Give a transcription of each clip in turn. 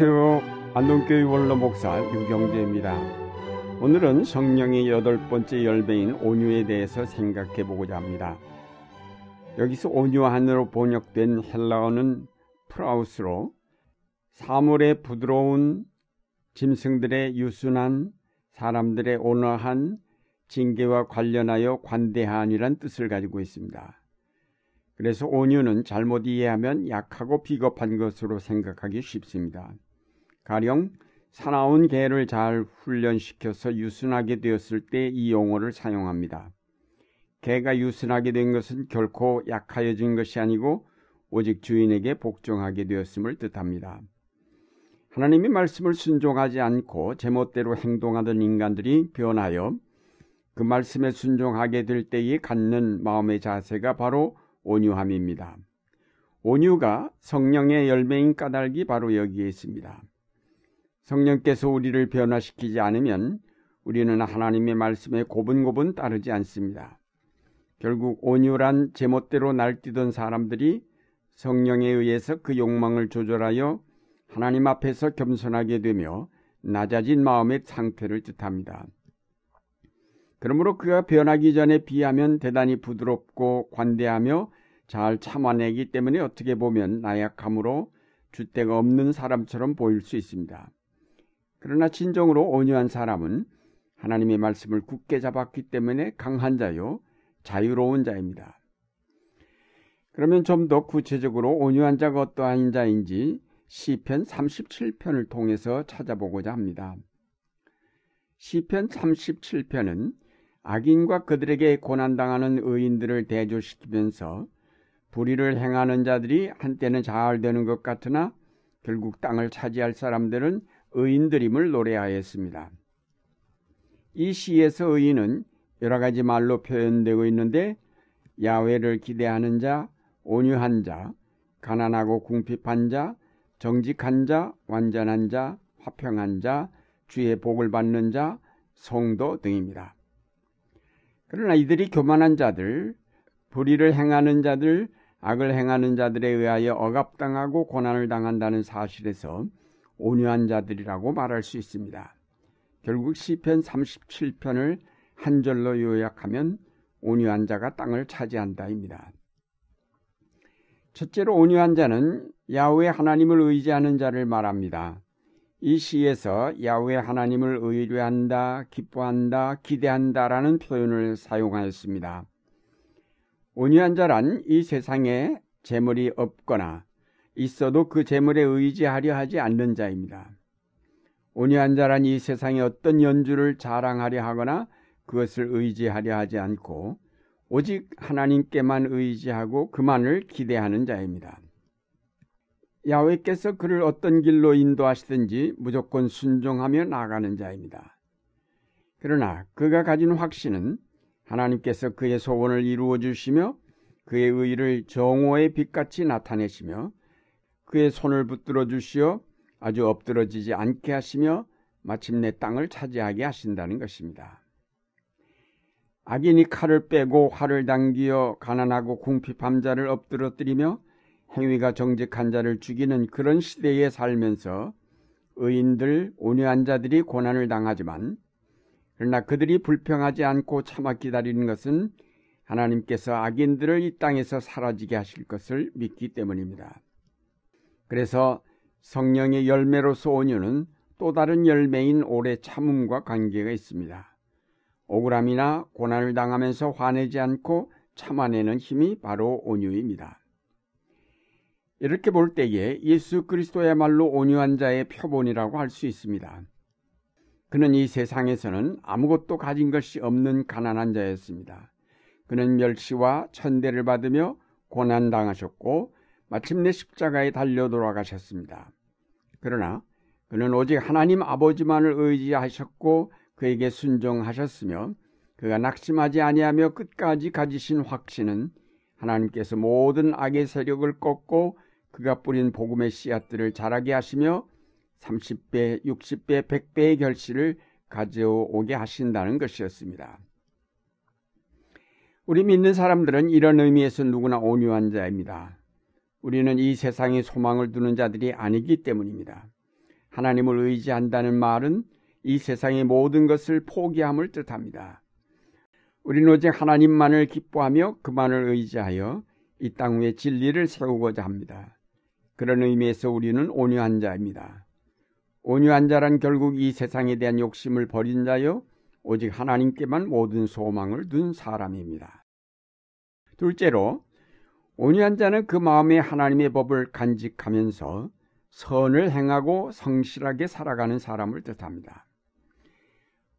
안녕하세요. 안동교회 원로 목사 유경재입니다. 오늘은 성령의 여덟 번째 열매인 온유에 대해서 생각해 보고자 합니다. 여기서 온유한으로 번역된 헬라어는 프라우스로 사물의 부드러운 짐승들의 유순한 사람들의 온화한 징계와 관련하여 관대한이란 뜻을 가지고 있습니다. 그래서 온유는 잘못 이해하면 약하고 비겁한 것으로 생각하기 쉽습니다. 가령 사나운 개를 잘 훈련시켜서 유순하게 되었을 때 이 용어를 사용합니다. 개가 유순하게 된 것은 결코 약하여진 것이 아니고 오직 주인에게 복종하게 되었음을 뜻합니다. 하나님의 말씀을 순종하지 않고 제멋대로 행동하던 인간들이 변하여 그 말씀에 순종하게 될 때에 갖는 마음의 자세가 바로 온유함입니다. 온유가 성령의 열매인 까닭이 바로 여기에 있습니다. 성령께서 우리를 변화시키지 않으면 우리는 하나님의 말씀에 고분고분 따르지 않습니다. 결국 온유란 제멋대로 날뛰던 사람들이 성령에 의해서 그 욕망을 조절하여 하나님 앞에서 겸손하게 되며 낮아진 마음의 상태를 뜻합니다. 그러므로 그가 변하기 전에 비하면 대단히 부드럽고 관대하며 잘 참아내기 때문에 어떻게 보면 나약함으로 주대가 없는 사람처럼 보일 수 있습니다. 그러나 진정으로 온유한 사람은 하나님의 말씀을 굳게 잡았기 때문에 강한 자요, 자유로운 자입니다. 그러면 좀 더 구체적으로 온유한 자가 어떠한 자인지 시편 37편을 통해서 찾아보고자 합니다. 시편 37편은 악인과 그들에게 고난당하는 의인들을 대조시키면서 불의를 행하는 자들이 한때는 잘 되는 것 같으나 결국 땅을 차지할 사람들은 의인들임을 노래하였습니다. 이 시에서 의인은 여러 가지 말로 표현되고 있는데 야외를 기대하는 자, 온유한 자, 가난하고 궁핍한 자, 정직한 자, 완전한 자, 화평한 자, 주의 복을 받는 자, 성도 등입니다. 그러나 이들이 교만한 자들, 불의를 행하는 자들, 악을 행하는 자들에 의하여 억압당하고 고난을 당한다는 사실에서 온유한 자들이라고 말할 수 있습니다. 결국 시편 37편을 한 절로 요약하면 온유한 자가 땅을 차지한다입니다. 첫째로 온유한 자는 야외 하나님을 의지하는 자를 말합니다. 이 시에서 야외 하나님을 의뢰한다, 기뻐한다, 기대한다라는 표현을 사용하였습니다. 온유한 자란 이 세상에 재물이 없거나 있어도 그 재물에 의지하려 하지 않는 자입니다. 온유한 자란 이 세상에 어떤 연주를 자랑하려 하거나 그것을 의지하려 하지 않고 오직 하나님께만 의지하고 그만을 기대하는 자입니다. 야외께서 그를 어떤 길로 인도하시든지 무조건 순종하며 나가는 자입니다. 그러나 그가 가진 확신은 하나님께서 그의 소원을 이루어 주시며 그의 의를 정오의 빛같이 나타내시며 그의 손을 붙들어 주시어 아주 엎드러지지 않게 하시며 마침내 땅을 차지하게 하신다는 것입니다. 악인이 칼을 빼고 활을 당기어 가난하고 궁핍한 자를 엎드러뜨리며 행위가 정직한 자를 죽이는 그런 시대에 살면서 의인들, 온유한 자들이 고난을 당하지만 그러나 그들이 불평하지 않고 참아 기다리는 것은 하나님께서 악인들을 이 땅에서 사라지게 하실 것을 믿기 때문입니다. 그래서 성령의 열매로서 온유는 또 다른 열매인 오래 참음과 관계가 있습니다. 억울함이나 고난을 당하면서 화내지 않고 참아내는 힘이 바로 온유입니다. 이렇게 볼 때에 예수 그리스도야말로 온유한 자의 표본이라고 할 수 있습니다. 그는 이 세상에서는 아무것도 가진 것이 없는 가난한 자였습니다. 그는 멸시와 천대를 받으며 고난당하셨고 마침내 십자가에 달려 돌아가셨습니다. 그러나 그는 오직 하나님 아버지만을 의지하셨고 그에게 순종하셨으며 그가 낙심하지 아니하며 끝까지 가지신 확신은 하나님께서 모든 악의 세력을 꺾고 그가 뿌린 복음의 씨앗들을 자라게 하시며 30배, 60배, 100배의 결실을 가져오게 하신다는 것이었습니다. 우리 믿는 사람들은 이런 의미에서 누구나 온유한 자입니다. 우리는 이 세상에 소망을 두는 자들이 아니기 때문입니다. 하나님을 의지한다는 말은 이 세상의 모든 것을 포기함을 뜻합니다. 우리는 오직 하나님만을 기뻐하며 그만을 의지하여 이 땅 위에 진리를 세우고자 합니다. 그런 의미에서 우리는 온유한 자입니다. 온유한 자란 결국 이 세상에 대한 욕심을 버린 자요, 오직 하나님께만 모든 소망을 둔 사람입니다. 둘째로, 온유한 자는 그 마음에 하나님의 법을 간직하면서 선을 행하고 성실하게 살아가는 사람을 뜻합니다.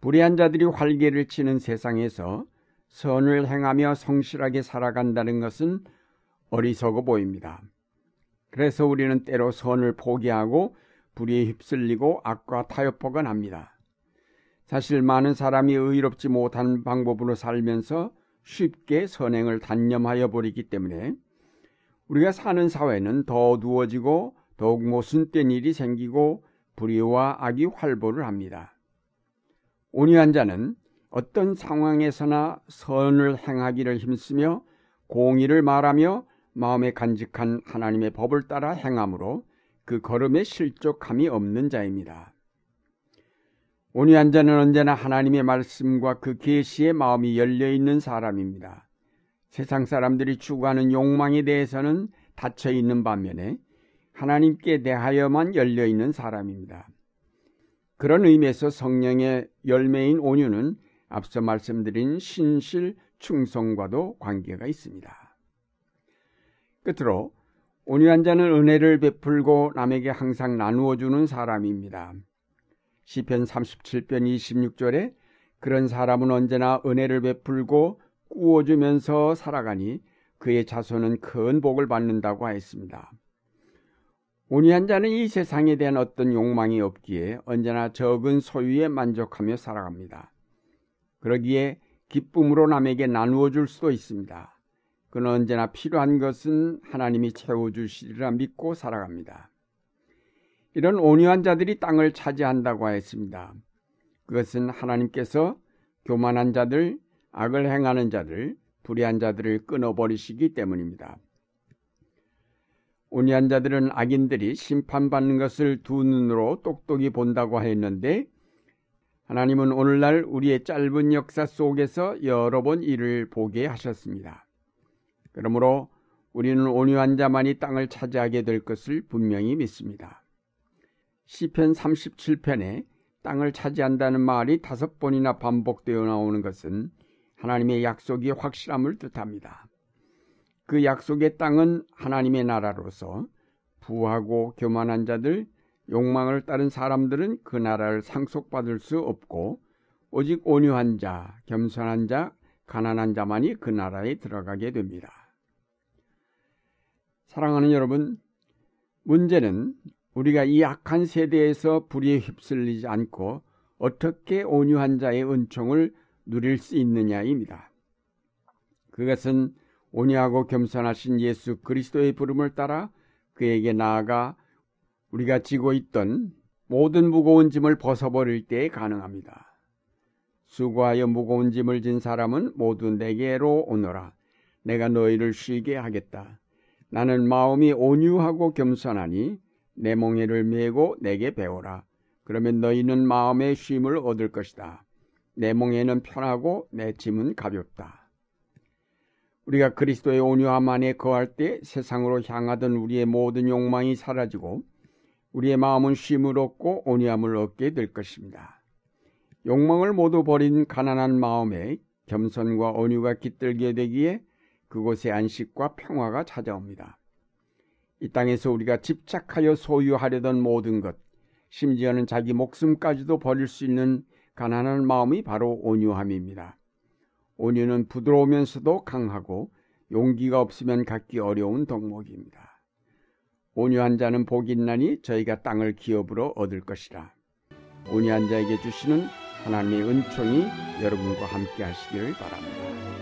불의한 자들이 활개를 치는 세상에서 선을 행하며 성실하게 살아간다는 것은 어리석어 보입니다. 그래서 우리는 때로 선을 포기하고 불의에 휩쓸리고 악과 타협하곤 합니다. 사실 많은 사람이 의롭지 못한 방법으로 살면서 쉽게 선행을 단념하여 버리기 때문에 우리가 사는 사회는 더 어두워지고 더욱 모순된 일이 생기고 불의와 악이 활보를 합니다. 온유한 자는 어떤 상황에서나 선을 행하기를 힘쓰며 공의를 말하며 마음에 간직한 하나님의 법을 따라 행함으로 그 걸음에 실족함이 없는 자입니다. 온유한 자는 언제나 하나님의 말씀과 그 계시에 마음이 열려 있는 사람입니다. 세상 사람들이 추구하는 욕망에 대해서는 닫혀 있는 반면에 하나님께 대하여만 열려 있는 사람입니다. 그런 의미에서 성령의 열매인 온유는 앞서 말씀드린 신실 충성과도 관계가 있습니다. 끝으로 온유한 자는 은혜를 베풀고 남에게 항상 나누어 주는 사람입니다. 시편 37편 26절에 그런 사람은 언제나 은혜를 베풀고 꾸어주면서 살아가니 그의 자손은 큰 복을 받는다고 하였습니다. 온유한 자는 이 세상에 대한 어떤 욕망이 없기에 언제나 적은 소유에 만족하며 살아갑니다. 그러기에 기쁨으로 남에게 나누어 줄 수도 있습니다. 그는 언제나 필요한 것은 하나님이 채워주시리라 믿고 살아갑니다. 이런 온유한 자들이 땅을 차지한다고 하였습니다. 그것은 하나님께서 교만한 자들, 악을 행하는 자들, 불의한 자들을 끊어버리시기 때문입니다. 온유한 자들은 악인들이 심판받는 것을 두 눈으로 똑똑히 본다고 하였는데 하나님은 오늘날 우리의 짧은 역사 속에서 여러 번 이를 보게 하셨습니다. 그러므로 우리는 온유한 자만이 땅을 차지하게 될 것을 분명히 믿습니다. 시편 37편에 땅을 차지한다는 말이 다섯 번이나 반복되어 나오는 것은 하나님의 약속이 확실함을 뜻합니다. 그 약속의 땅은 하나님의 나라로서 부하고 교만한 자들, 욕망을 따른 사람들은 그 나라를 상속받을 수 없고 오직 온유한 자, 겸손한 자, 가난한 자만이 그 나라에 들어가게 됩니다. 사랑하는 여러분, 문제는 우리가 이 악한 세대에서 불의에 휩쓸리지 않고 어떻게 온유한 자의 은총을 누릴 수 있느냐입니다. 그것은 온유하고 겸손하신 예수 그리스도의 부름을 따라 그에게 나아가 우리가 지고 있던 모든 무거운 짐을 벗어버릴 때에 가능합니다. 수고하여 무거운 짐을 진 사람은 모두 내게로 오너라. 내가 너희를 쉬게 하겠다. 나는 마음이 온유하고 겸손하니 내 몽해를 메고 내게 배워라. 그러면 너희는 마음의 쉼을 얻을 것이다. 내 몽해는 편하고 내 짐은 가볍다. 우리가 그리스도의 온유함 안에 거할 때 세상으로 향하던 우리의 모든 욕망이 사라지고 우리의 마음은 쉼을 얻고 온유함을 얻게 될 것입니다. 욕망을 모두 버린 가난한 마음에 겸손과 온유가 깃들게 되기에 그곳에 안식과 평화가 찾아옵니다. 이 땅에서 우리가 집착하여 소유하려던 모든 것, 심지어는 자기 목숨까지도 버릴 수 있는 가난한 마음이 바로 온유함입니다. 온유는 부드러우면서도 강하고 용기가 없으면 갖기 어려운 덕목입니다. 온유한 자는 복이 있나니 저희가 땅을 기업으로 얻을 것이라. 온유한 자에게 주시는 하나님의 은총이 여러분과 함께 하시기를 바랍니다.